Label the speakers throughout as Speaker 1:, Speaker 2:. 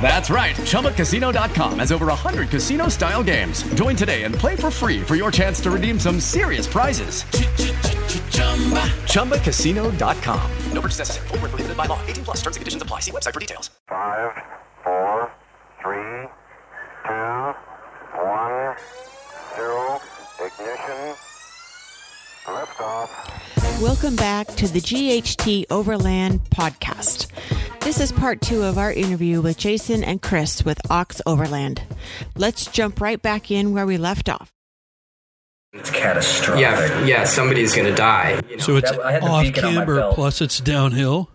Speaker 1: That's right. ChumbaCasino.com has over 100 casino style games. Join today and play for free for your chance to redeem some serious prizes. ChumbaCasino.com. No purchase necessary. Full prohibited by law. 18 plus terms and conditions apply. See website for details.
Speaker 2: Five, four, three, two, one, zero. Ignition. Liftoff.
Speaker 3: Welcome back to the GHT Overland podcast. This is part two of our interview with Jason and Chris with Ox Overland. Let's jump right back in where we left off.
Speaker 4: It's catastrophic.
Speaker 5: Yeah, yeah, somebody's gonna die. You know?
Speaker 6: So it's
Speaker 4: That- I had the
Speaker 6: off
Speaker 4: beacon
Speaker 6: camber
Speaker 4: belt.
Speaker 6: plus it's downhill.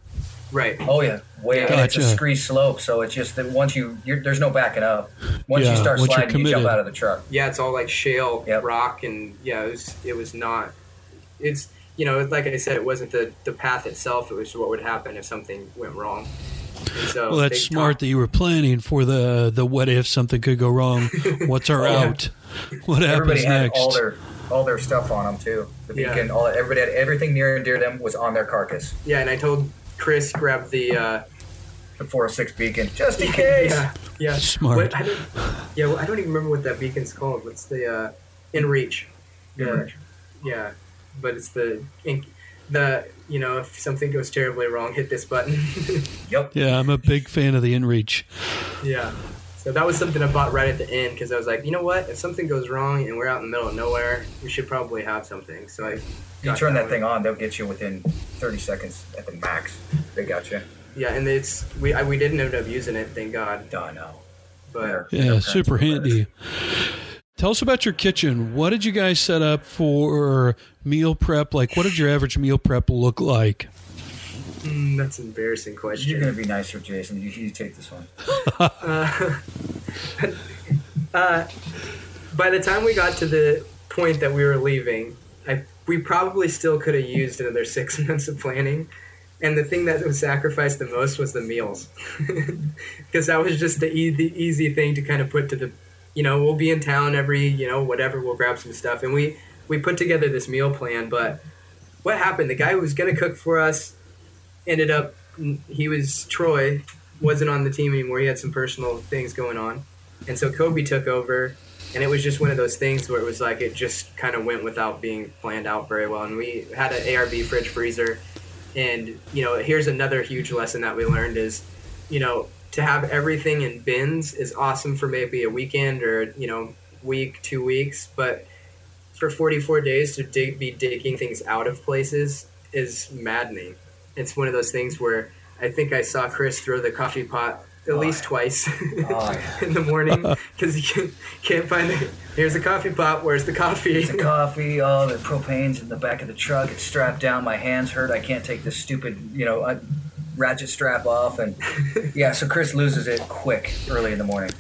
Speaker 5: right.
Speaker 4: Oh yeah, way. And it's a
Speaker 6: Gotcha.
Speaker 4: scree slope, so it's just that once you, you're, there's no backing up. Once
Speaker 6: Yeah,
Speaker 4: you start
Speaker 6: once
Speaker 4: sliding, you jump out of the truck.
Speaker 5: Yeah, it's all like shale
Speaker 4: Yep.
Speaker 5: rock, and yeah, it was it was not. It's you know, like I said, it wasn't the the path itself. It was what would happen if something went wrong. So
Speaker 6: Well, that's smart
Speaker 5: talked-
Speaker 6: that you were planning for the the what if something could go wrong. What's our
Speaker 4: Oh, yeah.
Speaker 6: out? What happens
Speaker 4: Everybody had
Speaker 6: next?
Speaker 4: all their all their stuff on them too. The
Speaker 5: Yeah.
Speaker 4: beacon, all everybody had everything near and dear to them was on their carcass.
Speaker 5: Yeah, and I told Chris grab the. Uh,
Speaker 4: The 406 beacon, just in case.
Speaker 5: yeah, yeah.
Speaker 6: Smart.
Speaker 5: What, I don't, yeah, well, I don't even remember what that beacon's called. What's the uh, InReach?
Speaker 4: In
Speaker 5: Yeah.
Speaker 4: reach.
Speaker 5: Yeah, but it's the ink. The you know if something goes terribly wrong, hit this button.
Speaker 4: Yep.
Speaker 6: Yeah, I'm a big fan of the InReach.
Speaker 5: Yeah. So that was something I bought right at the end because I was like, you know what? If something goes wrong and we're out in the middle of nowhere, we should probably have something. So I.
Speaker 4: You turn that
Speaker 5: one.
Speaker 4: thing on, they'll get you within 30 seconds at the max. They got you.
Speaker 5: Yeah, and it's we I, we didn't end up using it, thank God.
Speaker 4: Done now.
Speaker 5: But
Speaker 6: Yeah, super handy. Tell us about your kitchen. What did you guys set up for meal prep? Like, what did your average meal prep look like?
Speaker 5: mm, that's an embarrassing question.
Speaker 4: You're gonna be nicer, Jason. You, you take this one.
Speaker 5: Uh, by the time we got to the point that we were leaving, I we probably still could have used another six months of planning. And the thing that was sacrificed the most was the meals, because that was just the, e- the easy thing to kind of put to the, you know, we'll be in town every, you know, whatever, we'll grab some stuff, and we we put together this meal plan. But what happened? The guy who was gonna cook for us ended up he was Troy wasn't on the team anymore. He had some personal things going on, and so Kobe took over. And it was just one of those things where it was like it just kind of went without being planned out very well. And we had an ARB fridge freezer, and you know here's another huge lesson that we learned is, you know, to have everything in bins is awesome for maybe a weekend or you know week, two weeks, but for 44 days to dig, be digging things out of places is maddening. It's one of those things where I think I saw Chris throw the coffee pot at least twice
Speaker 4: Oh,
Speaker 5: in the morning because he can't, can't find it. Here's the coffee pot. Where's the coffee?
Speaker 4: The coffee, oh, the propane's in the back of the truck. It's strapped down. My hands hurt. I can't take this stupid, you know, uh, ratchet strap off. And yeah, so Chris loses it quick early in the morning.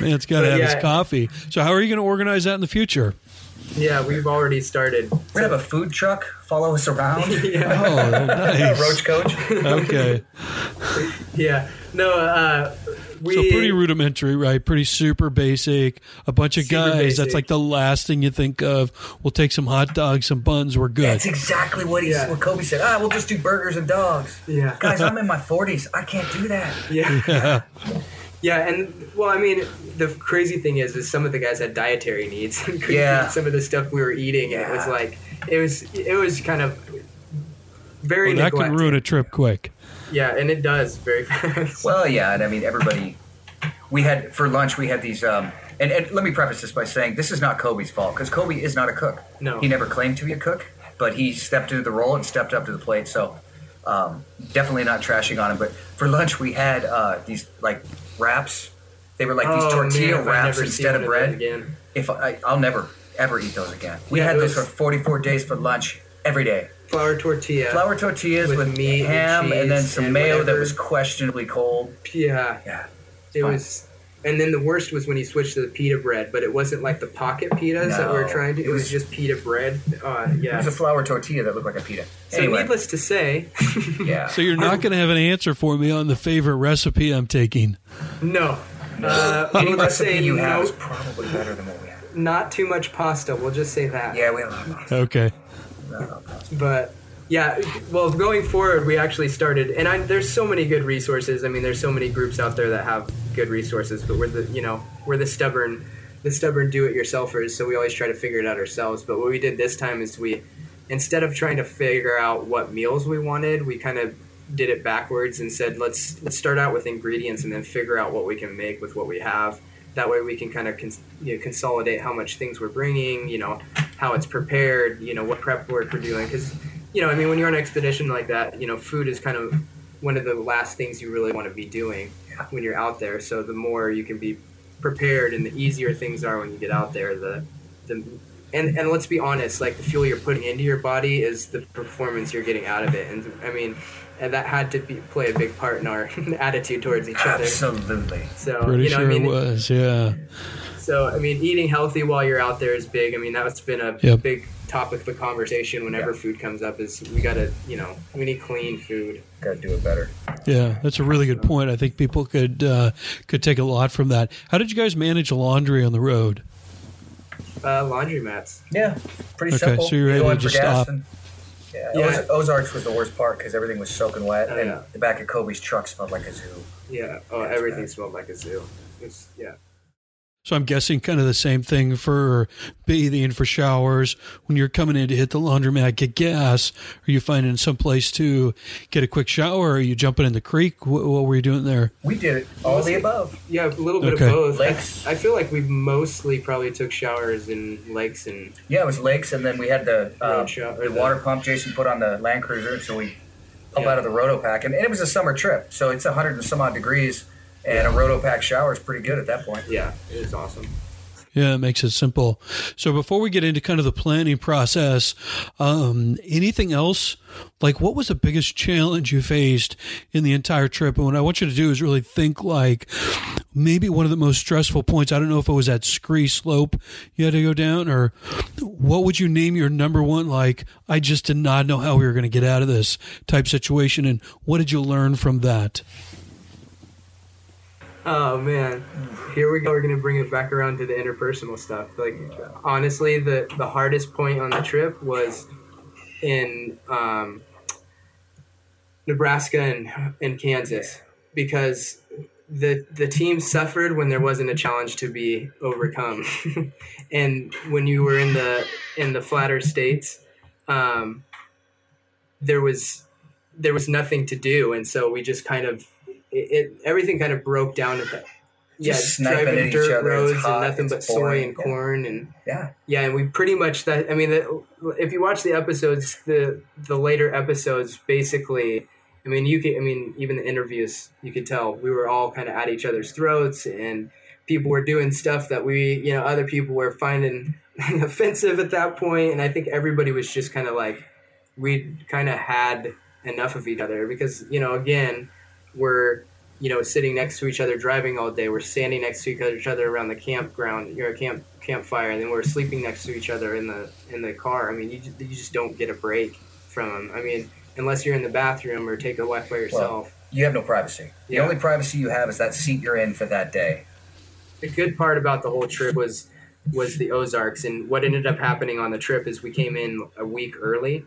Speaker 6: Man, it's got to have
Speaker 5: yeah.
Speaker 6: its coffee. So, how are you going to organize that in the future?
Speaker 5: yeah, we've already started.
Speaker 4: We're gonna have a food truck follow us around.
Speaker 5: Yeah,
Speaker 6: Oh, nice.
Speaker 4: Roach coach.
Speaker 6: Okay.
Speaker 5: yeah. No, uh, we
Speaker 6: So pretty rudimentary, right? Pretty super basic. A bunch of
Speaker 5: Super
Speaker 6: guys.
Speaker 5: basic.
Speaker 6: That's like the last thing you think of. We'll take some hot dogs, some buns. We're good.
Speaker 4: That's exactly what he
Speaker 5: Yeah.
Speaker 4: what Kobe said. Ah, we'll just do burgers and dogs.
Speaker 5: Yeah.
Speaker 4: Guys, I'm in my 40s. I can't do that.
Speaker 5: Yeah.
Speaker 6: Yeah.
Speaker 5: Yeah, and well, I mean, the crazy thing is, is some of the guys had dietary needs and
Speaker 4: Yeah.
Speaker 5: some of the stuff we were eating, and it was like, it was, it was kind of very
Speaker 6: Well, that can
Speaker 5: neglected.
Speaker 6: ruin a trip quick.
Speaker 5: Yeah, and it does very fast.
Speaker 4: Well, yeah, and I mean everybody. We had for lunch. We had these. Um, and, and let me preface this by saying this is not Kobe's fault because Kobe is not a cook.
Speaker 5: No.
Speaker 4: he never claimed to be a cook, but he stepped into the role and stepped up to the plate. So um, definitely not trashing on him. But for lunch we had uh, these like wraps. They were like these
Speaker 5: Oh,
Speaker 4: tortilla
Speaker 5: man,
Speaker 4: wraps instead of bread.
Speaker 5: again.
Speaker 4: If I, I'll never ever eat those again. We
Speaker 5: Yeah,
Speaker 4: had those
Speaker 5: was-
Speaker 4: for 44 days for lunch every day.
Speaker 5: Flour tortilla.
Speaker 4: Flour tortillas
Speaker 5: With
Speaker 4: with,
Speaker 5: meat and
Speaker 4: ham and, then some
Speaker 5: and
Speaker 4: mayo that was questionably cold.
Speaker 5: Yeah,
Speaker 4: Yeah.
Speaker 5: it
Speaker 4: fine.
Speaker 5: was. And then the worst was when he switched to the pita bread, but it wasn't like the pocket pitas that we were trying to. It
Speaker 4: it
Speaker 5: was
Speaker 4: was-
Speaker 5: just pita bread. Uh,
Speaker 4: It was a flour tortilla that looked like a pita.
Speaker 5: So
Speaker 4: Anyway,
Speaker 5: needless to say,
Speaker 4: yeah.
Speaker 6: So you're not going to have an answer for me on the favorite recipe I'm taking.
Speaker 5: no. Uh,
Speaker 4: Any recipe
Speaker 5: say
Speaker 4: you have
Speaker 5: no,
Speaker 4: is probably better than what we have.
Speaker 5: not too much pasta. We'll just say that.
Speaker 4: Yeah, we have a lot of pasta.
Speaker 6: Okay.
Speaker 5: Um, but yeah well going forward we actually started and I, there's so many good resources. I mean there's so many groups out there that have good resources but we're the you know we're the stubborn the stubborn do-it-yourselfers so we always try to figure it out ourselves. But what we did this time is we instead of trying to figure out what meals we wanted we kind of did it backwards and said let's let's start out with ingredients and then figure out what we can make with what we have that way we can kind of cons- you know, consolidate how much things we're bringing you know how it's prepared you know what prep work we're doing. Because you know i mean when you're on an expedition like that you know food is kind of one of the last things you really want to be doing when you're out there. So the more you can be prepared and the easier things are when you get out there the the and and let's be honest like the fuel you're putting into your body is the performance you're getting out of it and i mean and that had to be, play a big part in our attitude towards each other
Speaker 4: Absolutely.
Speaker 5: so
Speaker 6: Pretty
Speaker 5: you know
Speaker 6: sure
Speaker 5: i mean
Speaker 6: it was. Yeah.
Speaker 5: so I mean, eating healthy while you're out there is big. I mean, that's been a
Speaker 6: Yep.
Speaker 5: big topic of conversation whenever
Speaker 4: Yeah.
Speaker 5: food comes up. Is we gotta, you know, we need clean food.
Speaker 4: Got to do it better.
Speaker 6: Yeah, that's a really good point. I think people could uh, could take a lot from that. How did you guys manage laundry on the road?
Speaker 5: Uh, laundromats.
Speaker 4: Yeah, pretty
Speaker 6: Okay,
Speaker 4: simple.
Speaker 6: so you're
Speaker 4: You
Speaker 6: ready to just stop.
Speaker 4: and- yeah,
Speaker 5: Yeah.
Speaker 4: Oz- Ozarks was the worst part because everything was soaking wet,
Speaker 5: Oh,
Speaker 4: and
Speaker 5: yeah.
Speaker 4: the back of Kobe's truck smelled like a zoo.
Speaker 5: Yeah. Oh,
Speaker 4: That's
Speaker 5: everything
Speaker 4: bad.
Speaker 5: smelled like a zoo. It's, yeah.
Speaker 6: So I'm guessing kind of the same thing for bathing, for showers. When you're coming in to hit the laundromat, get gas, are you finding some place to get a quick shower? Or are you jumping in the creek? What, what were you doing there?
Speaker 4: We did it all the above.
Speaker 5: Yeah, a little bit
Speaker 6: Okay.
Speaker 5: of both. I,
Speaker 4: Lakes.
Speaker 5: I feel like we mostly probably took showers in lakes and
Speaker 4: Yeah, it was lakes, and then we had the uh,
Speaker 5: shower-
Speaker 4: the water pump Jason put on the Land Cruiser, so we pump
Speaker 5: Yeah.
Speaker 4: out of the Roto Pack, and, and it was a summer trip, so it's hundred and some odd degrees, and a Roto Pack shower is pretty good at that point.
Speaker 5: yeah, it is awesome.
Speaker 6: Yeah, it makes it simple. So before we get into kind of the planning process, um, anything else? Like, what was the biggest challenge you faced in the entire trip? And what I want you to do is really think like maybe one of the most stressful points. I don't know if it was that scree slope you had to go down, or what would you name your number one? Like, I just did not know how we were going to get out of this type situation, and what did you learn from that?
Speaker 5: Oh man, here we go. We're gonna bring it back around to the interpersonal stuff. Like honestly, the the hardest point on the trip was in um, Nebraska and, and Kansas because the the team suffered when there wasn't a challenge to be overcome, and when you were in the in the flatter states, um, there was there was nothing to do, and so we just kind of it, it everything kind of broke down at the yeah
Speaker 4: sniping
Speaker 5: driving
Speaker 4: at each
Speaker 5: dirt
Speaker 4: other,
Speaker 5: roads
Speaker 4: hot,
Speaker 5: and nothing but soy and
Speaker 4: yeah.
Speaker 5: corn and
Speaker 4: Yeah,
Speaker 5: yeah, and we pretty much that. I mean, the, if you watch the episodes, the the later episodes, basically, I mean, you could, I mean, even the interviews, you could tell we were all kind of at each other's throats, and people were doing stuff that we, you know, other people were finding offensive at that point, and I think everybody was just kind of like, we kind of had enough of each other because, you know, again, we're you know, sitting next to each other, driving all day. We're standing next to each other around the campground, you know, camp campfire, and then we're sleeping next to each other in the in the car. I mean, you just, you just don't get a break from them. I mean, unless you're in the bathroom or take a walk by yourself.
Speaker 4: you have no privacy. The only privacy you have is that seat you're in for that day.
Speaker 5: the good part about the whole trip was was the Ozarks, and what ended up happening on the trip is we came in a week early,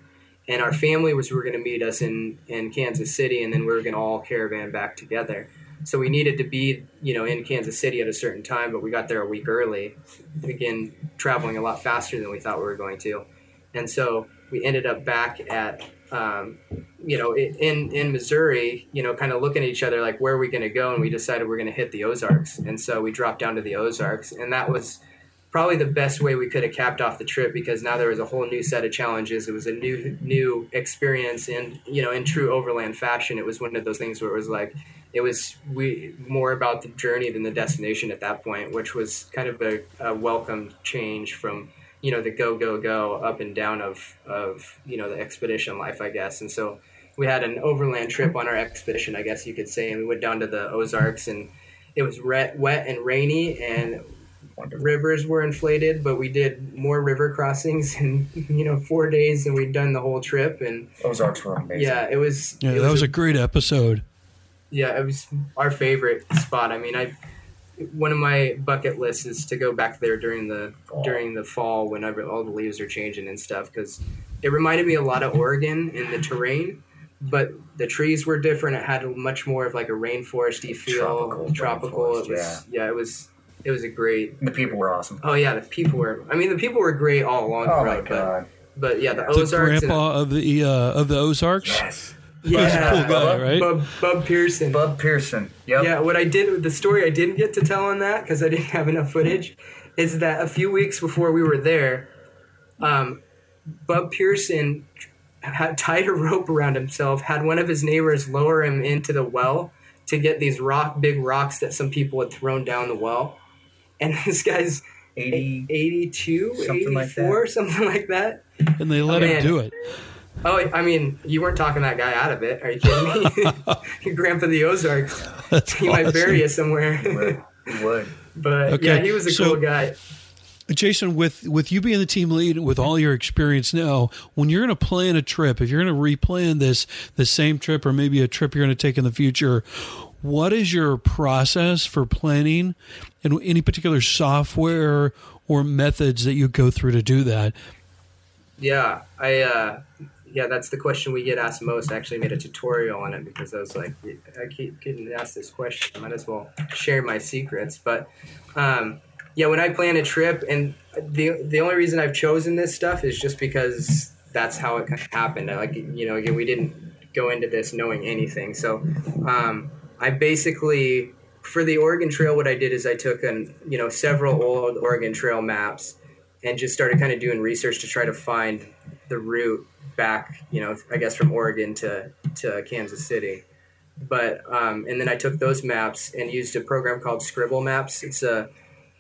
Speaker 5: and our family was we were going to meet us in in Kansas City, and then we were going to all caravan back together. So we needed to be, you know, in Kansas City at a certain time, but we got there a week early. Again, traveling a lot faster than we thought we were going to, and so we ended up back at, um, you know, in in Missouri, you know, kind of looking at each other like, where are we going to go? And we decided we're going to hit the Ozarks, and so we dropped down to the Ozarks, and that was probably the best way we could have capped off the trip because now there was a whole new set of challenges. It was a new new experience, and you know, in true overland fashion, it was one of those things where it was like it was we more about the journey than the destination at that point, which was kind of a, a welcome change from you know the go go go up and down of of you know the expedition life, I guess. And so we had an overland trip on our expedition, I guess you could say, and we went down to the Ozarks and it was wet and rainy, and rivers were inflated. But we did more river crossings in you know four days than we'd done the whole trip, and
Speaker 4: Ozarks were amazing.
Speaker 5: yeah, it was.
Speaker 6: Yeah,
Speaker 5: it
Speaker 6: that was a great episode.
Speaker 5: yeah, it was our favorite spot. I mean, I one of my bucket lists is to go back there during the
Speaker 4: Fall.
Speaker 5: during the fall whenever all the leaves are changing and stuff because it reminded me a lot of Oregon in the terrain, but the trees were different. It had much more of like a rainforesty feel,
Speaker 4: Tropical
Speaker 5: tropical.
Speaker 4: rainforest,
Speaker 5: it was yeah. it was it was a great.
Speaker 4: The people were awesome.
Speaker 5: Oh yeah, the people were. I mean, the people were great all along
Speaker 4: Oh
Speaker 5: the
Speaker 4: my
Speaker 5: road,
Speaker 4: god.
Speaker 5: but but yeah, the
Speaker 4: The
Speaker 6: The
Speaker 5: Ozarks.
Speaker 6: grandpa of the uh, of the Ozarks.
Speaker 4: Yes.
Speaker 5: and, yeah,
Speaker 6: cool guy, right?
Speaker 5: Bub, Bub Pearson.
Speaker 4: Bub Pearson. Yep.
Speaker 5: Yeah, what I did, with the story I didn't get to tell on that because I didn't have enough footage, is that a few weeks before we were there, um, Bub Pearson had tied a rope around himself, had one of his neighbors lower him into the well to get these rock, big rocks that some people had thrown down the well. And this guy's
Speaker 4: 80.
Speaker 5: 82,
Speaker 4: Something like
Speaker 5: 84, something like that.
Speaker 6: And they let
Speaker 5: Oh,
Speaker 6: him
Speaker 5: man.
Speaker 6: do it.
Speaker 5: Oh, I mean, you weren't talking that guy out of it. Are you kidding me? Your grandpa the Ozarks.
Speaker 6: That's
Speaker 5: He might bury
Speaker 6: awesome.
Speaker 5: you somewhere.
Speaker 4: He would. He would.
Speaker 5: But
Speaker 6: Okay,
Speaker 5: yeah, he was a
Speaker 6: so-
Speaker 5: cool guy.
Speaker 6: Jason, with with you being the team lead, with all your experience now, when you're going to plan a trip, if you're going to replan this the same trip or maybe a trip you're going to take in the future, what is your process for planning, and any particular software or methods that you go through to do that?
Speaker 5: Yeah, I uh, yeah, that's the question we get asked most. I actually made a tutorial on it because I was like, I keep getting asked this question. I might as well share my secrets. But um, yeah, when I plan a trip, and the the only reason I've chosen this stuff is just because that's how it kind of happened. Like you know again we didn't go into this knowing anything, so um, I basically for the Oregon Trail, what I did is I took an you know several old Oregon Trail maps and just started kind of doing research to try to find the route back, you know, I guess from Oregon to, to Kansas City. But, um, and then I took those maps and used a program called Scribble Maps. It's a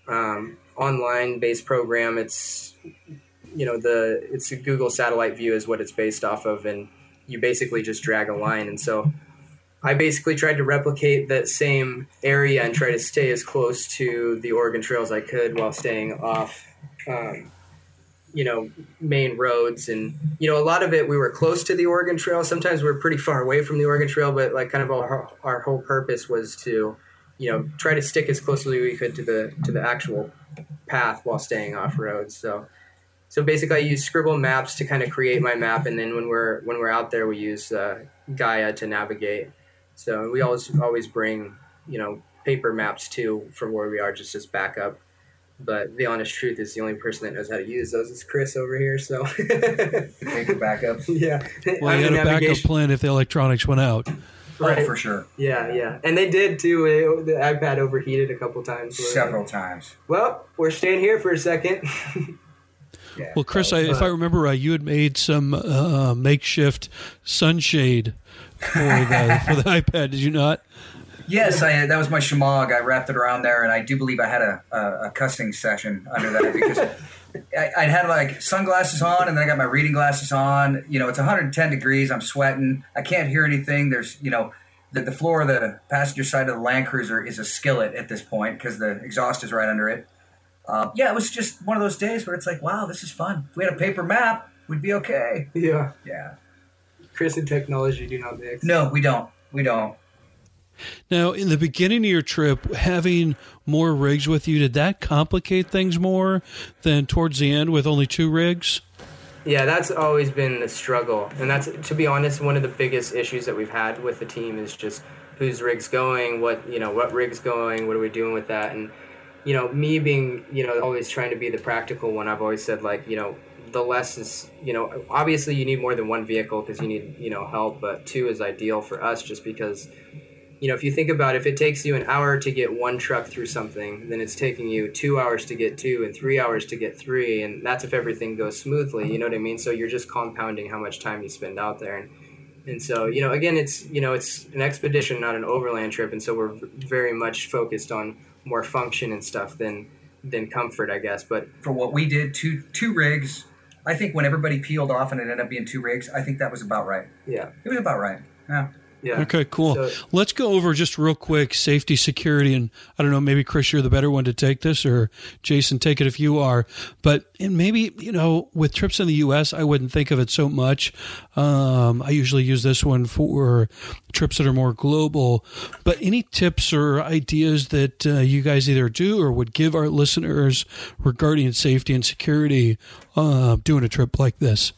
Speaker 5: um, online based program. It's, you know, the, it's a Google satellite view is what it's based off of. And you basically just drag a line. And so I basically tried to replicate that same area and try to stay as close to the Oregon Trail as I could while staying off um, you know, main roads. And, you know, a lot of it, we were close to the Oregon Trail. Sometimes we are pretty far away from the Oregon Trail, but like kind of our, our whole purpose was to, you know, try to stick as closely we could to the, to the actual path while staying off road. So, so basically I use Scribble maps to kind of create my map. And then when we're, when we're out there, we use uh, Gaia to navigate. So we always, always bring, you know, paper maps too from where we are just as backup but the honest truth is the only person that knows how to use those is Chris over here. So
Speaker 4: Paper backups.
Speaker 5: yeah,
Speaker 6: Well,
Speaker 5: I'm
Speaker 6: you
Speaker 5: the
Speaker 6: had a backup plan if the electronics went out.
Speaker 5: Right.
Speaker 4: Oh, for sure.
Speaker 5: Yeah, yeah, and they did too. It- the iPad overheated a couple times. where-
Speaker 4: Several times.
Speaker 5: Well, we're staying here for a second.
Speaker 4: Yeah.
Speaker 6: Well, Chris, I, if I remember right, you had made some uh, makeshift sunshade for the for the iPad. Did you not?
Speaker 4: Yes, I, that was my shemagh. I wrapped it around there, and I do believe I had a, a, a cussing session under that because I, I'd had like sunglasses on, and then I got my reading glasses on. You know, it's 110 degrees. I'm sweating. I can't hear anything. There's, you know, the, the floor of the passenger side of the Land Cruiser is a skillet at this point because the exhaust is right under it. Uh, yeah, it was just one of those days where it's like, wow, this is fun. If we had a paper map, we'd be okay.
Speaker 5: yeah,
Speaker 4: Yeah.
Speaker 5: Chris and technology do not mix.
Speaker 4: No, we don't. We don't.
Speaker 6: Now, in the beginning of your trip, having more rigs with you, did that complicate things more than towards the end with only two rigs?
Speaker 5: Yeah, that's always been the struggle, and that's to be honest, one of the biggest issues that we've had with the team is just whose rig's going, what you know, what rig's going, what are we doing with that, and you know, me being you know always trying to be the practical one. I've always said like you know the less is you know obviously you need more than one vehicle because you need you know help, but two is ideal for us just because you know, if you think about it, if it takes you an hour to get one truck through something, then it's taking you two hours to get two and three hours to get three, and that's if everything goes smoothly. You know what I mean? So you're just compounding how much time you spend out there, and and so you know, again, it's you know, it's an expedition, not an overland trip, and so we're very much focused on more function and stuff than than comfort, I guess. But
Speaker 4: for what we did, two two rigs. I think when everybody peeled off and it ended up being two rigs, I think that was about right.
Speaker 5: yeah,
Speaker 4: It was about right. Yeah.
Speaker 5: Yeah.
Speaker 6: Okay, cool.
Speaker 5: So-
Speaker 6: Let's go over just real quick safety, security, and I don't know, maybe Chris, you're the better one to take this, or Jason, take it if you are. But and maybe you know, with trips in the U.S., I wouldn't think of it so much. Um, I usually use this one for trips that are more global. But any tips or ideas that uh, you guys either do or would give our listeners regarding safety and security uh, doing a trip like this?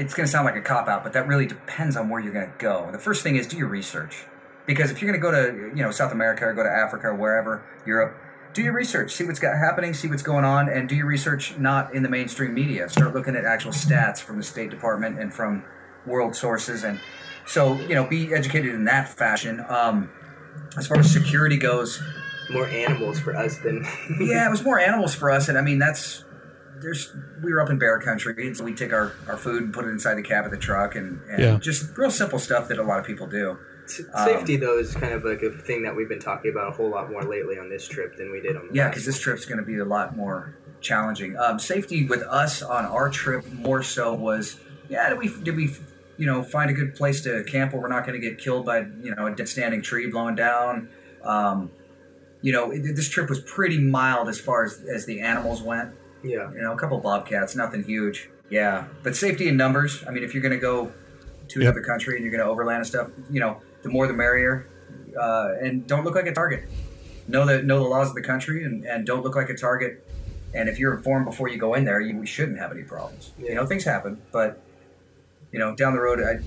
Speaker 4: It's going to sound like a cop out, but that really depends on where you're going to go. The first thing is do your research. Because if you're going to go to, you know, South America or go to Africa or wherever, Europe, do your research. See what's got happening, see what's going on, and do your research not in the mainstream media. Start looking at actual stats from the State Department and from world sources. And so, you know, be educated in that fashion. Um, as far as security goes,
Speaker 5: More animals for us than
Speaker 4: yeah, it was more animals for us, and I mean that's there's we were up in bear country, and so we take our, our food and put it inside the cab of the truck, and, and
Speaker 6: Yeah.
Speaker 4: just real simple stuff that a lot of people do.
Speaker 5: Safety, though, is kind of like a thing that we've been talking about a whole lot more lately on this trip than we did on the
Speaker 4: Yeah, because this trip's going to be a lot more challenging. Um, safety with us on our trip more so was yeah, did we did we you know find a good place to camp where we're not going to get killed by you know a dead standing tree blowing down. Um, you know, it, this trip was pretty mild as far as as the animals went.
Speaker 5: Yeah.
Speaker 4: you know, a couple bobcats, nothing huge. Yeah, but safety in numbers. I mean, if you're going to go to
Speaker 6: Yep.
Speaker 4: another country and you're going to overland and stuff, you know, the more the merrier. Uh, and don't look like a target. Know the know the laws of the country and, and don't look like a target. And if you're informed before you go in there, you we shouldn't have any problems. You know, things happen, but you know, down the road, I,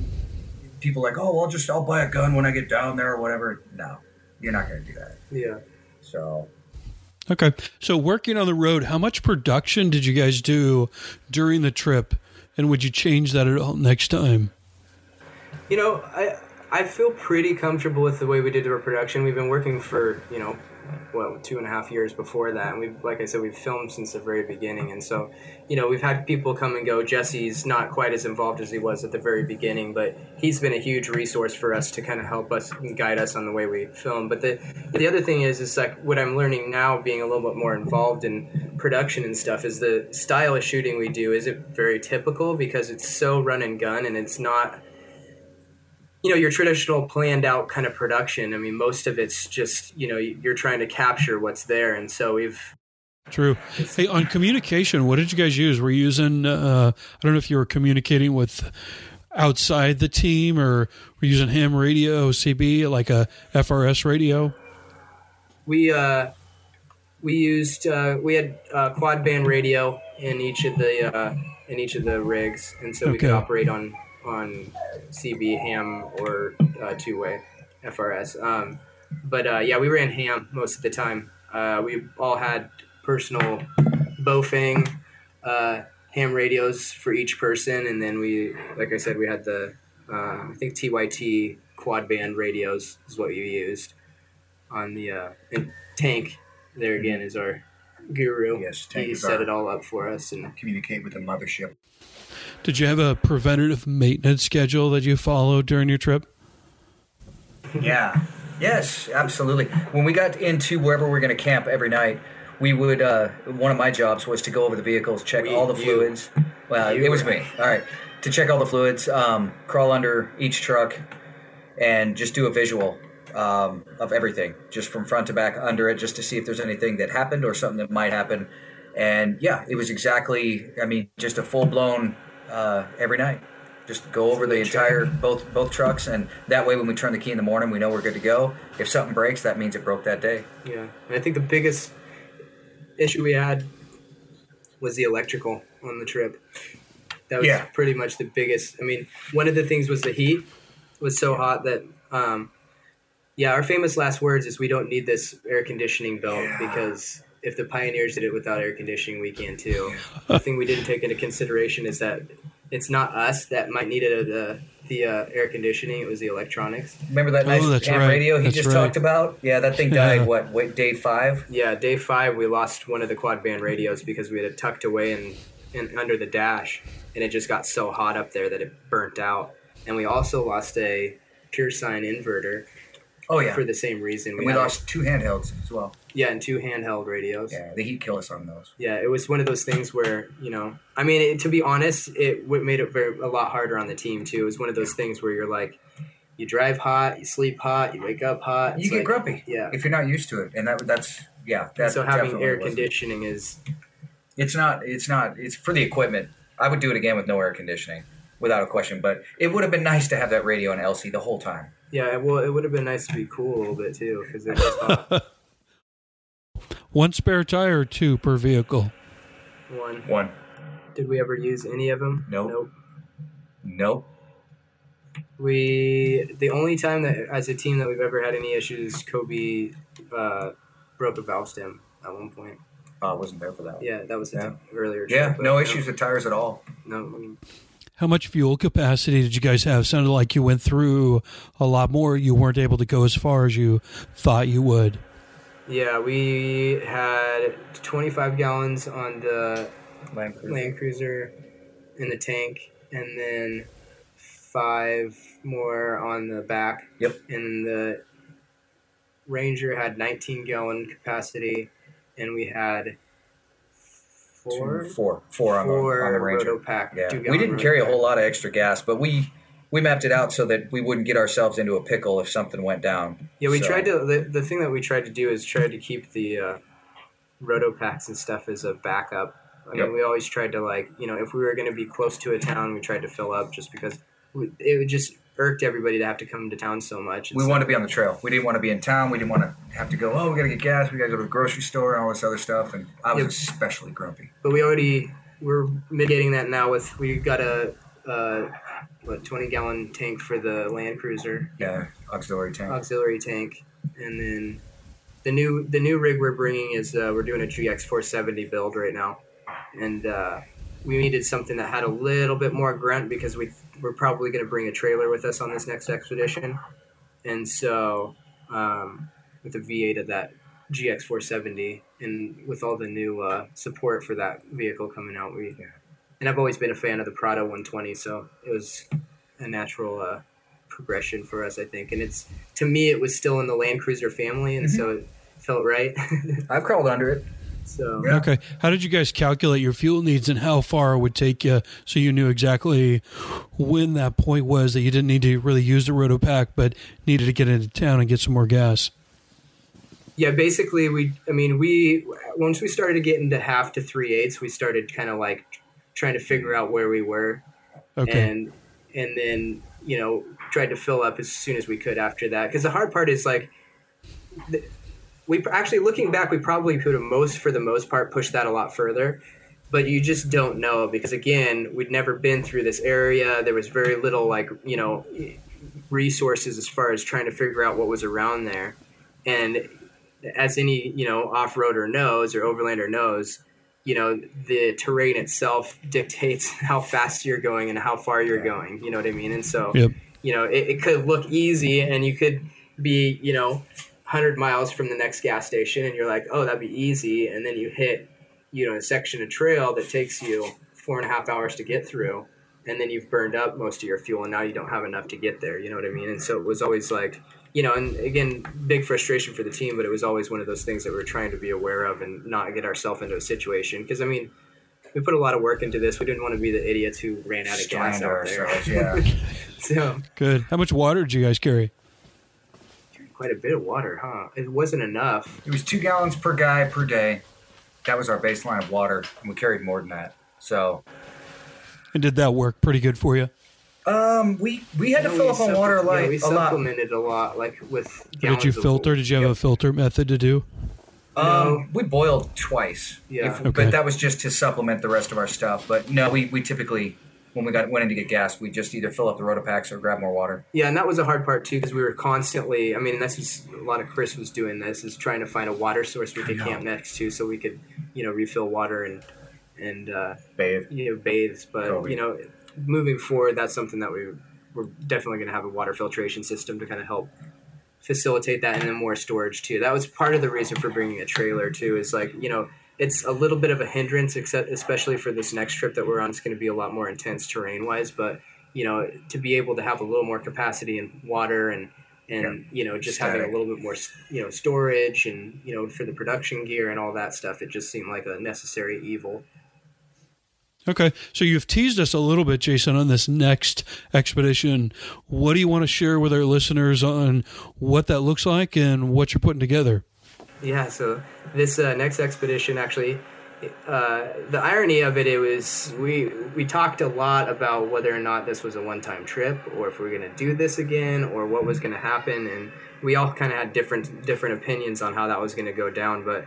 Speaker 4: people are like, oh, I'll just I'll buy a gun when I get down there or whatever. No, you're not going to do that.
Speaker 5: Yeah.
Speaker 4: So
Speaker 6: Okay. So working on the road, how much production did you guys do during the trip? And would you change that at all next time?
Speaker 5: You know, I I feel pretty comfortable with the way we did our production. We've been working for you know, what two and a half years before that, and we've like I said, we've filmed since the very beginning, and so you know, we've had people come and go. Jesse's not quite as involved as he was at the very beginning, but he's been a huge resource for us to kind of help us and guide us on the way we film. But the the other thing is, is like what I'm learning now, being a little bit more involved in production and stuff, is the style of shooting we do isn't very typical because it's so run and gun, and it's not you know your traditional planned out kind of production i mean most of it's just you know you're trying to capture what's there and so we've
Speaker 6: True. Hey, on communication, what did you guys use? Were you using? Uh, I don't know if you were communicating with outside the team, or were you using ham radio, CB, like a FRS radio?
Speaker 5: we uh we used uh we had uh, quad band radio in each of the uh in each of the rigs and so we could operate on on cb ham or uh, two way frs um but uh yeah we ran ham most of the time uh we all had personal Baofeng uh ham radios for each person and then we like i said we had the uh, i think tyt quad band radios is what you used on the uh, and tank. There again is our guru.
Speaker 7: Yes, Tank
Speaker 5: he set
Speaker 7: our-
Speaker 5: it all up for us, and
Speaker 7: communicate with the mothership.
Speaker 6: Did you have a preventative maintenance schedule that you followed during your trip?
Speaker 4: Yeah. Yes, absolutely. When we got into wherever we're going to camp every night, we would. Uh, one of my jobs was to go over the vehicles, check
Speaker 5: We-
Speaker 4: all the
Speaker 5: you.
Speaker 4: fluids. Well,
Speaker 5: You
Speaker 4: it was me. All right, to check all the fluids, um, crawl under each truck, and just do a visual um, of everything, just from front to back under it, just to see if there's anything that happened or something that might happen. And yeah, it was exactly. I mean, just a full blown uh, every night. Just go over the entire both both trucks, and that way, when we turn the key in the morning, we know we're good to go. If something breaks, that means it broke that day.
Speaker 5: yeah. And I think the biggest issue we had was the electrical on the trip. That was
Speaker 4: Yeah.
Speaker 5: pretty much the biggest. I mean, one of the things was the heat was so hot that. Um, yeah, our famous last words is we don't need this air conditioning belt because if the pioneers did it without air conditioning, we can too. the thing we didn't take into consideration is that it's not us that might need it, the the uh, air conditioning; it was the electronics.
Speaker 4: Remember that
Speaker 6: Oh,
Speaker 4: nice
Speaker 6: that's
Speaker 4: ham
Speaker 6: right.
Speaker 4: radio he
Speaker 6: That's
Speaker 4: just
Speaker 6: right.
Speaker 4: talked about? Yeah, that thing
Speaker 6: Yeah.
Speaker 4: died. What? Wait, day five?
Speaker 5: Yeah, day five we lost one of the quad band radios because we had it tucked away in, in under the dash, and it just got so hot up there that it burnt out. And we also lost a pure sine inverter
Speaker 4: Oh yeah.
Speaker 5: for the same reason.
Speaker 4: and we
Speaker 5: had-
Speaker 4: lost two handhelds as well.
Speaker 5: yeah, and two handheld radios.
Speaker 4: Yeah, the heat kill us on those.
Speaker 5: Yeah, it was one of those things where you know, I mean, it, to be honest, it made it very a lot harder on the team too. It was one of those things where you're like, you drive hot, you sleep hot, you wake up hot.
Speaker 4: You get
Speaker 5: like-
Speaker 4: grumpy.
Speaker 5: Yeah.
Speaker 4: If you're not used to it, and that that's yeah. That
Speaker 5: so having air conditioning is
Speaker 4: It's not. It's not. It's for the equipment. I would do it again with no air conditioning, without a question. But it would have been nice to have that radio and LC the whole time.
Speaker 5: Yeah. Well, it would have been nice to be cool a little bit too because it was hot.
Speaker 6: One spare tire or two per vehicle?
Speaker 5: one.
Speaker 4: One.
Speaker 5: Did we ever use any of them?
Speaker 4: Nope.
Speaker 5: Nope.
Speaker 4: Nope.
Speaker 5: We the only time that as a team that we've ever had any issues, Kobe uh, broke a valve stem at one point.
Speaker 4: Oh, I wasn't there for that. One.
Speaker 5: Yeah, that was
Speaker 4: Yeah.
Speaker 5: an earlier.
Speaker 4: Yeah.
Speaker 5: trip,
Speaker 4: No issues with tires at all.
Speaker 5: No, I mean,
Speaker 6: How much fuel capacity did you guys have? Sounded like you went through a lot more. You weren't able to go as far as you thought you would.
Speaker 5: yeah, we had 25 gallons on the
Speaker 4: Land Cruiser.
Speaker 5: Land Cruiser in the tank, and then five more on the back.
Speaker 4: Yep.
Speaker 5: And the Ranger had 19 gallon capacity, and we had four.
Speaker 4: Two, four, four on the,
Speaker 5: four
Speaker 4: on the Ranger.
Speaker 5: Rotopack,
Speaker 4: Yeah,
Speaker 5: two-gallon
Speaker 4: we didn't carry a whole lot of extra gas, but we we mapped it out so that we wouldn't get ourselves into a pickle if something went down.
Speaker 5: Yeah, we
Speaker 4: So-
Speaker 5: tried to. The, the thing that we tried to do is try to keep the uh, roto packs and stuff as a backup. I
Speaker 4: Yep.
Speaker 5: mean, we always tried to like, you know, if we were going to be close to a town, we tried to fill up just because it would just irked everybody to have to come to town so much.
Speaker 4: We wanted to be on the trail. We didn't want to be in town. We didn't want to have to go. Oh, we got to get gas. We got to go to the grocery store and all this other stuff. And I was
Speaker 5: Yep.
Speaker 4: especially grumpy.
Speaker 5: but we already we're mitigating that now with we got a. Uh, what 20 gallon tank for the Land Cruiser,
Speaker 4: Yeah, auxiliary tank.
Speaker 5: auxiliary tank, and then the new the new rig we're bringing is uh, we're doing a GX 470 build right now, and uh, we needed something that had a little bit more grunt because we we're probably going to bring a trailer with us on this next expedition, and so um, with the V8 of that GX 470 and with all the new uh, support for that vehicle coming out, we and I've always been a fan of the Prado 120, so it was a natural uh, progression for us, I think. And it's to me, it was still in the Land Cruiser family, and so it felt right.
Speaker 4: I've crawled under it.
Speaker 5: So
Speaker 4: Yeah.
Speaker 6: Okay. How did you guys calculate your fuel needs and how far it would take you so you knew exactly when that point was that you didn't need to really use the roto pack, but needed to get into town and get some more gas?
Speaker 5: yeah, basically, we I mean, we once we started getting to get into half to three eighths, we started kind of like trying to figure out where we were,
Speaker 6: Okay.
Speaker 5: and and then you know tried to fill up as soon as we could after that. Because the hard part is like. The, we actually looking back, we probably could have most for the most part pushed that a lot further, but you just don't know because again, we'd never been through this area. There was very little like you know resources as far as trying to figure out what was around there, and as any you know off-roader knows or overlander knows, you know the terrain itself dictates how fast you're going and how far you're going. You know what I mean? And so
Speaker 6: Yep.
Speaker 5: you know it, it could look easy, and you could be you know 100 miles from the next gas station and you're like oh that'd be easy and then you hit you know a section of trail that takes you four and a half hours to get through and then you've burned up most of your fuel and now you don't have enough to get there you know what i mean and so it was always like you know and again big frustration for the team but it was always one of those things that we're trying to be aware of and not get ourselves into a situation because i mean we put a lot of work into this we didn't want to be the idiots who ran out of gas out there.
Speaker 4: Yeah.
Speaker 5: so
Speaker 6: Good. How much water did you guys carry?
Speaker 5: Quite a bit of water huh it wasn't enough
Speaker 4: it was two gallons per guy per day. That was our baseline of water, and we carried more than that. So
Speaker 6: And did that work pretty good for you?
Speaker 4: um, we we had to fill up on
Speaker 5: supple-
Speaker 4: water
Speaker 5: yeah,
Speaker 4: like
Speaker 5: we
Speaker 4: a lot.
Speaker 5: supplemented a lot, like with.
Speaker 6: Did you
Speaker 5: gallons of-
Speaker 6: filter? Did you have a filter method to do?
Speaker 4: Um,
Speaker 5: No.
Speaker 4: we boiled twice.
Speaker 5: Yeah.
Speaker 4: If-
Speaker 6: Okay.
Speaker 4: But that was just to supplement the rest of our stuff. But no, we, we typically when we got went in to get gas, we just either fill up the Rotopacks or grab more water.
Speaker 5: Yeah, and that was a hard part too because we were constantly. I mean, this is a lot of Chris was doing this is trying to find a water source we could camp next to so we could, you know, refill water and and uh,
Speaker 4: Bathe.
Speaker 5: you know bathes. But
Speaker 4: Totally.
Speaker 5: you know, moving forward, that's something that we we're definitely going to have a water filtration system to kind of help facilitate that, and then more storage too. That was part of the reason for bringing a trailer too. Is like you know. It's a little bit of a hindrance, except especially for this next trip that we're on. It's going to be a lot more intense terrain wise, but you know, to be able to have a little more capacity in water and and you know just having a little bit more you know storage and you know for the production gear and all that stuff, it just seemed like a necessary evil.
Speaker 6: Okay, so you've teased us a little bit, Jason, on this next expedition. What do you want to share with our listeners on what that looks like and what you're putting together?
Speaker 5: Yeah, so this uh, next expedition actually, uh, the irony of it, it was we we talked a lot about whether or not this was a one time trip or if we are going to do this again or what was going to happen, and we all kind of had different different opinions on how that was going to go down. But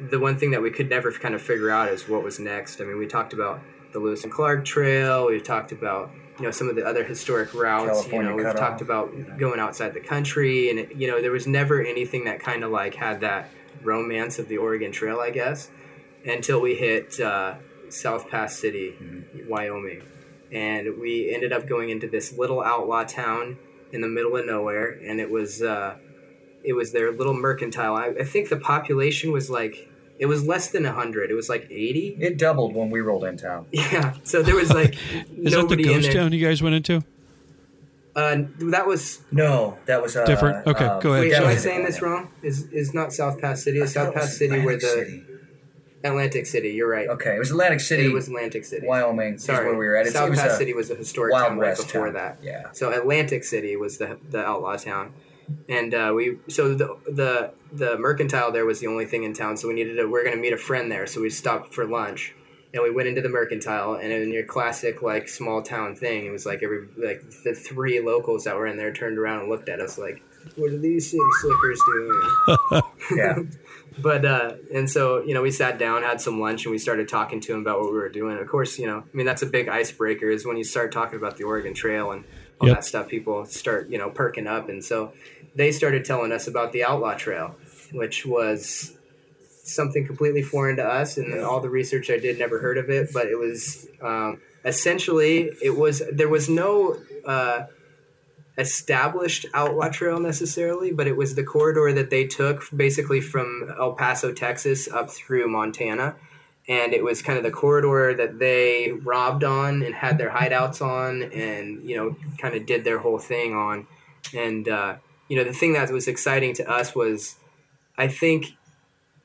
Speaker 5: the one thing that we could never kind of figure out is what was next. I mean, we talked about the Lewis and Clark Trail. We've talked about you know some of the other historic routes.
Speaker 4: California
Speaker 5: you know, we've talked about going outside the country, and it, you know there was never anything that kind of like had that romance of the Oregon Trail, I guess, until we hit uh, South Pass City, Wyoming, and we ended up going into this little outlaw town in the middle of nowhere, and it was uh, it was their little mercantile. I, I think the population was like it was less than hundred. It was like eighty.
Speaker 4: It doubled when we rolled in town.
Speaker 5: Yeah, so there was like
Speaker 6: Is that the ghost town you guys went into?
Speaker 5: Uh, that was
Speaker 4: No, that was uh,
Speaker 6: Different? Okay,
Speaker 4: uh,
Speaker 6: go ahead.
Speaker 5: Wait, am I
Speaker 4: was-
Speaker 5: saying this wrong? Is is not South Pass City?
Speaker 4: I
Speaker 5: Is South Pass City where the
Speaker 4: City.
Speaker 5: Atlantic City? You're right.
Speaker 4: Okay, it was Atlantic City.
Speaker 5: It was Atlantic City.
Speaker 4: Wyoming. is
Speaker 5: Sorry,
Speaker 4: where we were at. It's,
Speaker 5: South
Speaker 4: it was
Speaker 5: Pass
Speaker 4: a
Speaker 5: City was a historic
Speaker 4: Wild
Speaker 5: town right
Speaker 4: West
Speaker 5: before
Speaker 4: town.
Speaker 5: that.
Speaker 4: Yeah.
Speaker 5: So Atlantic City was the the outlaw town, and uh, we so the the the mercantile there was the only thing in town. So we needed to we are going to meet a friend there. So we stopped for lunch, and we went into the mercantile. And in your classic like small town thing, it was like every like the three locals that were in there turned around and looked at us like, "What are these city slickers doing?"
Speaker 4: Yeah.
Speaker 5: but uh, and so you know we sat down had some lunch and we started talking to him about what we were doing of course you know i mean that's a big icebreaker is when you start talking about the oregon trail and all
Speaker 6: Yep.
Speaker 5: that stuff people start you know perking up and so they started telling us about the outlaw trail which was something completely foreign to us and all the research i did never heard of it but it was um, essentially it was there was no uh, established outlaw trail necessarily, but it was the corridor that they took basically from El Paso, Texas, up through Montana. And it was kind of the corridor that they robbed on and had their hideouts on and, you know, kind of did their whole thing on. And, uh, you know, the thing that was exciting to us was I think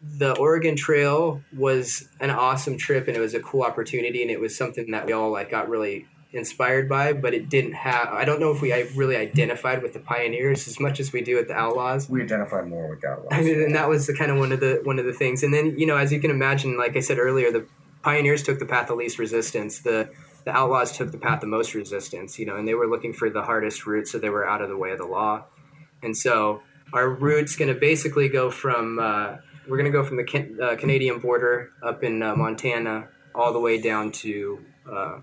Speaker 5: the Oregon Trail was an awesome trip and it was a cool opportunity and it was something that we all like got really inspired by, but it didn't have. I don't know if we really identified with the pioneers as much as we do with the outlaws.
Speaker 4: We identified more with that
Speaker 5: I
Speaker 4: one.
Speaker 5: mean, and that was the kind of one of the one of the things. And then you know, as you can imagine, like I said earlier, the pioneers took the path of least resistance. The the outlaws took the path of most resistance. You know, and they were looking for the hardest route, so they were out of the way of the law. And so our route's going to basically go from uh, we're going to go from the can- uh, Canadian border up in uh, Montana all the way down to uh,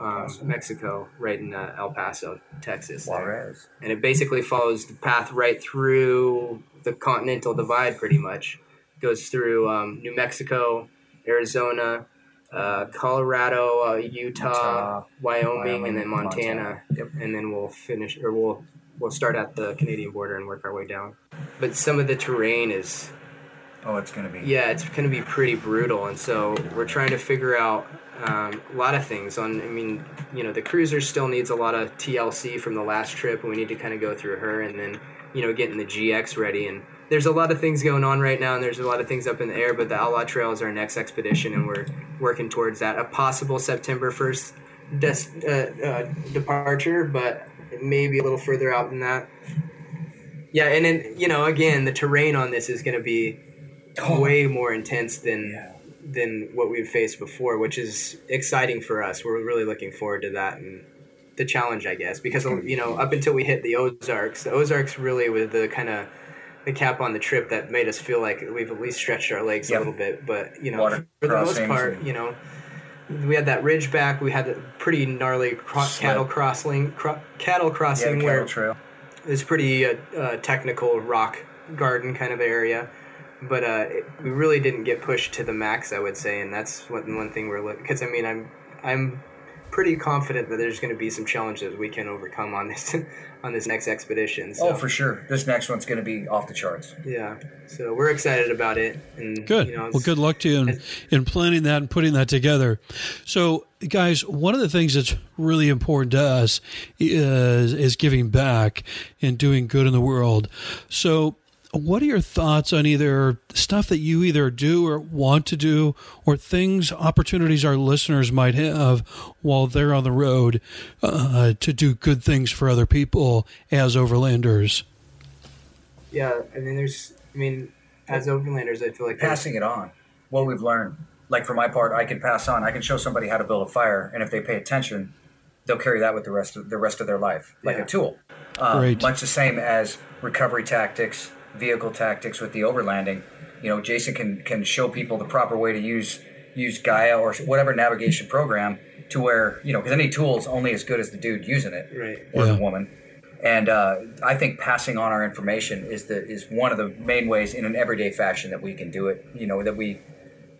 Speaker 5: um, Mexico, right in uh, El Paso, Texas.
Speaker 4: Juarez.
Speaker 5: and it basically follows the path right through the continental divide pretty much goes through um, new mexico arizona uh, colorado uh, utah,
Speaker 4: Utah,
Speaker 5: wyoming, and then montana,
Speaker 4: Montana. Yep.
Speaker 5: and then we'll finish or we'll we'll start at the canadian border and work our way down but some of the terrain is
Speaker 4: Oh, it's gonna be.
Speaker 5: yeah, it's going to be pretty brutal, and so we're trying to figure out um, a lot of things. On, I mean, you know, the cruiser still needs a lot of TLC from the last trip, and we need to kind of go through her, and then you know, getting the GX ready. And there's a lot of things going on right now, and there's a lot of things up in the air. But the Outlaw Trail is our next expedition, and we're working towards that. A possible September first des- uh, uh, departure, but maybe a little further out than that. Yeah, and then you know, again, the terrain on this is going to be way more intense than than what we've faced before, which is exciting for us. We're really looking forward to that and the challenge, I guess, because you know, up until we hit the Ozarks, the Ozarks really were the kind of the cap on the trip that made us feel like we've at least stretched our legs
Speaker 4: Yep.
Speaker 5: a little bit. But you know,
Speaker 4: Water
Speaker 5: for the most part, you know. We had that ridge back. We had the pretty gnarly cro- cattle crossing, cro- cattle crossing
Speaker 4: the
Speaker 5: where
Speaker 4: trail.
Speaker 5: it's pretty uh, uh, technical rock garden kind of area but uh, it, we really didn't get pushed to the max i would say and that's one, one thing we're looking because i mean i'm i'm pretty confident that there's going to be some challenges we can overcome on this on this next expedition. So,
Speaker 4: Oh, for sure. This next one's going to be off the charts.
Speaker 5: yeah. So we're excited about it. And
Speaker 6: Good.
Speaker 5: You know,
Speaker 6: well, good luck to you in, in planning that and putting that together. So, guys, one of the things that's really important to us is, is giving back and doing good in the world. So, what are your thoughts on either stuff that you either do or want to do, or things, opportunities our listeners might have while they're on the road uh, to do good things for other people as overlanders?
Speaker 5: Yeah, I mean, there's. I mean, as overlanders, I feel like
Speaker 4: Passing it on, what we've learned. Like for my part, I can pass on. I can show somebody how to build a fire, and if they pay attention, they'll carry that with the rest of the rest of their life, like
Speaker 5: Yeah.
Speaker 4: a tool. Um,
Speaker 6: Great.
Speaker 4: Much the same as recovery tactics, vehicle tactics with the overlanding. You know, Jason can can show people the proper way to use use Gaia or whatever navigation program to where you know because any tool is only as good as the dude using it
Speaker 5: Right.
Speaker 4: or
Speaker 6: Yeah.
Speaker 4: the woman. And uh, I think passing on our information is the is one of the main ways in an everyday fashion that we can do it. You know that we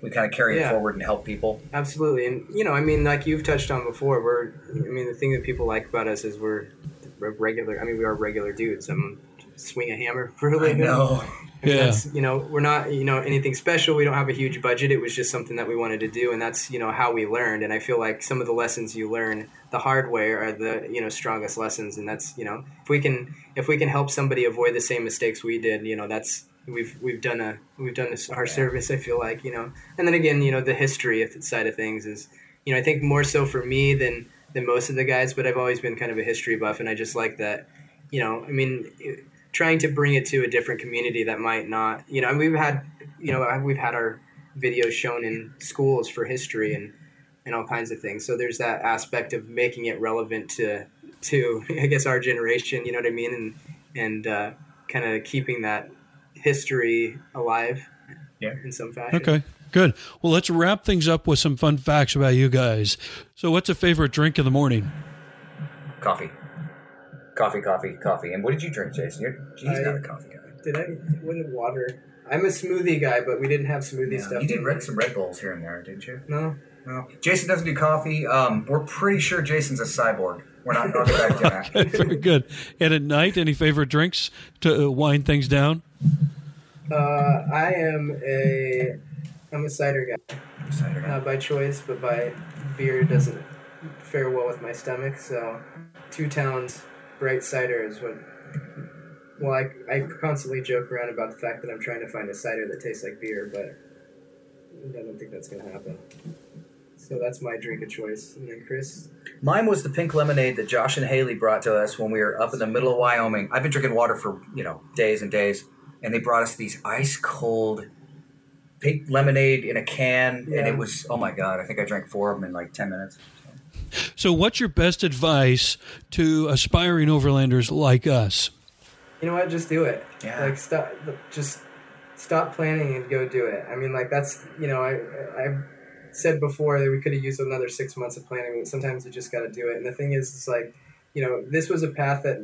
Speaker 4: we kind of carry it forward and help people.
Speaker 5: Absolutely, and you know, I mean, like you've touched on before, we're. I mean, the thing that people like about us is we're we're regular. I mean, we are regular dudes. I'm swing a hammer for a
Speaker 4: I
Speaker 5: living.
Speaker 4: know.
Speaker 5: I mean,
Speaker 6: Yeah.
Speaker 5: that's, you know, we're not, you know, anything special. We don't have a huge budget. It was just something that we wanted to do, and that's, you know, how we learned. And I feel like some of the lessons you learn the hard way are the, you know, strongest lessons. And that's, you know, if we can, if we can help somebody avoid the same mistakes we did, you know, that's we've we've done a we've done this, our service. I feel like, you know, and then again, you know, the history side of things is, you know, I think more so for me than than most of the guys, but I've always been kind of a history buff, and I just like that. You know, I mean. It, trying to bring it to a different community that might not you know and we've had you know we've had our videos shown in schools for history and and all kinds of things so there's that aspect of making it relevant to to i guess our generation you know what i mean and and uh, kind of keeping that history alive
Speaker 4: Yeah.
Speaker 5: in some fashion
Speaker 6: Okay, good. Well, let's wrap things up with some fun facts about you guys. So, what's a favorite drink in the morning?
Speaker 4: Coffee. Coffee, coffee, coffee. And what did you drink, Jason? You're, he's
Speaker 5: I-
Speaker 4: not a coffee guy.
Speaker 5: did i what did water i'm a smoothie guy but we didn't have smoothie
Speaker 4: Yeah,
Speaker 5: stuff
Speaker 4: you did
Speaker 5: in
Speaker 4: red, some Red Bulls here and there, didn't you?
Speaker 5: no
Speaker 4: No. Jason doesn't do coffee. Um, we're pretty sure Jason's a cyborg. We're not going back to that.
Speaker 6: Very good. And at night, any favorite drinks to uh, wind things down?
Speaker 5: uh, i am a i'm a cider guy
Speaker 4: Cider.
Speaker 5: not by choice, but by beer doesn't fare well with my stomach. So, Two Towns Bright Cider is what. Well, I, I constantly joke around about the fact that I'm trying to find a cider that tastes like beer, but I don't think that's going to happen. So that's my drink of choice. And then Chris,
Speaker 4: Mine was the pink lemonade that Josh and Haley brought to us when we were up in the middle of Wyoming. I've been drinking water for, you know, days and days. And they brought us these ice cold pink lemonade in a can. And it was, oh my God, I think I drank four of them in like 10 minutes.
Speaker 6: So, what's your best advice to aspiring overlanders like us?
Speaker 5: you know what? Just do it.
Speaker 4: Yeah.
Speaker 5: Like stop. Just stop planning and go do it. I mean, like that's you know I I've said before that we could have used another six months of planning. but Sometimes you just got to do it. And the thing is, it's like you know this was a path that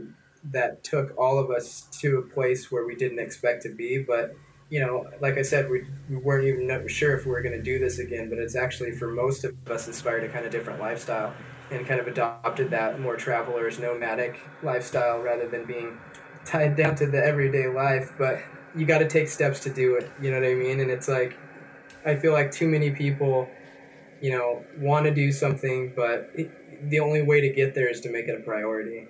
Speaker 5: that took all of us to a place where we didn't expect to be, but. You know, like I said, we, we weren't even sure if we were going to do this again, but it's actually for most of us inspired a kind of different lifestyle and kind of adopted that more travelers, nomadic lifestyle rather than being tied down to the everyday life, but you got to take steps to do it. You know what I mean? And it's like, I feel like too many people, you know, want to do something, but it, the only way to get there is to make it a priority.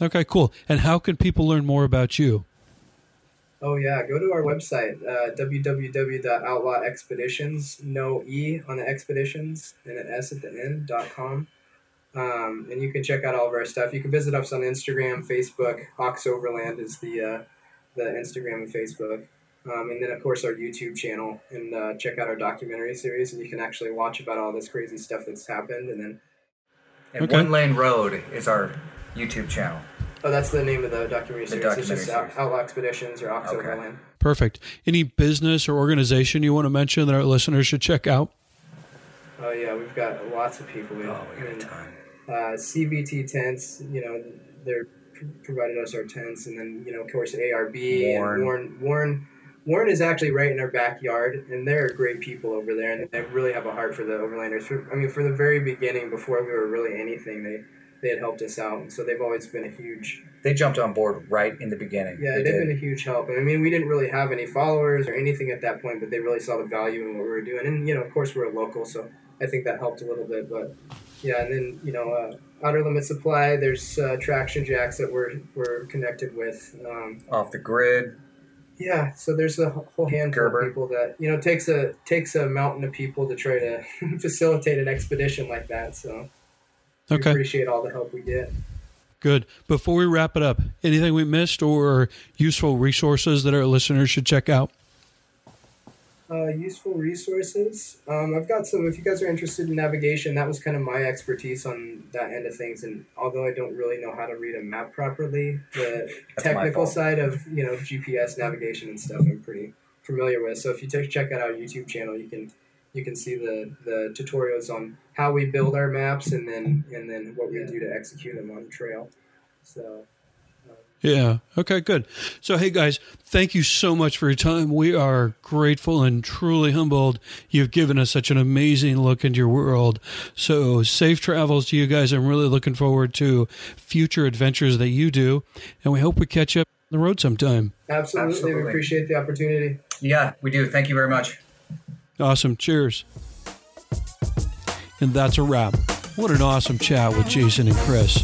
Speaker 6: Okay, cool. And how can people learn more about you?
Speaker 5: Oh yeah, go to our website, uh, www.outlawexpeditions, no e on the expeditions and an s at the end dot com. Um, and you can check out all of our stuff. You can visit us on Instagram, Facebook. Ox Overland is the uh, the Instagram and Facebook, um, and then of course our YouTube channel. And uh, check out our documentary series, and you can actually watch about all this crazy stuff that's happened. And then,
Speaker 4: And
Speaker 6: Okay.
Speaker 4: One Lane Road is our YouTube channel.
Speaker 5: Oh, that's the name of the documentary
Speaker 4: The
Speaker 5: series. it's just
Speaker 4: documentary
Speaker 5: Out-
Speaker 4: series.
Speaker 5: Outlaw Expeditions or Ox
Speaker 4: Okay.
Speaker 5: Overland.
Speaker 6: Perfect. Any business or organization you want to mention that our listeners should check out?
Speaker 5: Oh yeah, we've got lots of people. We,
Speaker 4: Oh, we got a
Speaker 5: and,
Speaker 4: ton.
Speaker 5: uh, CVT tents, you know, they're provided us our tents, and then you know, of course, ARB
Speaker 4: Warren.
Speaker 5: and Warren. Warren, Warren is actually right in our backyard, and they're great people over there, and they really have a heart for the Overlanders. For, I mean, for the very beginning, before we were really anything, they they had helped us out, and so they've always been a huge
Speaker 4: They jumped on board right in the beginning.
Speaker 5: yeah,
Speaker 4: They
Speaker 5: they've
Speaker 4: did.
Speaker 5: been a huge help. I mean, we didn't really have any followers or anything at that point, but they really saw the value in what we were doing. And you know, of course, we're local, so I think that helped a little bit. But yeah, and then you know, uh, Outer Limit Supply, there's uh, Traction Jacks that we're we're connected with. Um,
Speaker 4: off the grid.
Speaker 5: yeah, so there's a whole handful
Speaker 4: Gerber.
Speaker 5: of people that you know takes a takes a mountain of people to try to facilitate an expedition like that. So we
Speaker 6: Okay.
Speaker 5: appreciate all the help we get.
Speaker 6: Good. Before we wrap it up, anything we missed or useful resources that our listeners should check out?
Speaker 5: Uh, useful resources. Um, I've got some. If you guys are interested in navigation, that was kind of my expertise on that end of things. And although I don't really know how to read a map properly, the technical side of you know GPS navigation and stuff, I'm pretty familiar with. So if you take, check out our YouTube channel, you can you can see the the tutorials on how we build our maps and then and then what we do to execute them on the trail. So uh,
Speaker 6: Yeah. Okay, good. So, hey, guys, thank you so much for your time. We are grateful and truly humbled. You've given us such an amazing look into your world. So, safe travels to you guys. I'm really looking forward to future adventures that you do. And we hope we catch up on the road sometime.
Speaker 5: absolutely,
Speaker 4: Absolutely.
Speaker 5: we appreciate the opportunity.
Speaker 4: Yeah, we do. Thank you very much.
Speaker 6: Awesome. Cheers. And that's a wrap. What an awesome chat with Jason and Chris.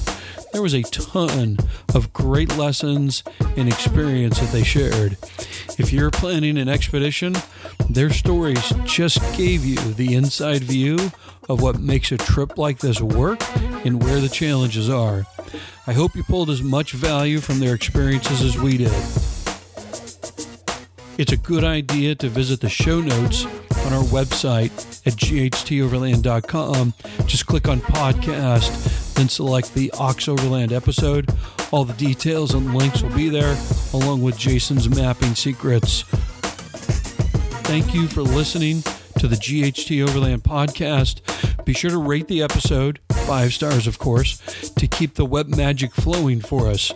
Speaker 6: There was a ton of great lessons and experience that they shared. If you're planning an expedition, their stories just gave you the inside view of what makes a trip like this work and where the challenges are. I hope you pulled as much value from their experiences as we did. It's a good idea to visit the show notes on our website at ghtoverland.com. Just click on podcast, then select the Ox Overland episode. All the details and links will be there, along with Jason's mapping secrets. Thank you for listening to the GHT Overland podcast. Be sure to rate the episode, five stars, of course, to keep the web magic flowing for us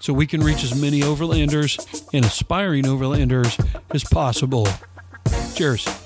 Speaker 6: so we can reach as many overlanders and aspiring overlanders as possible. Cheers.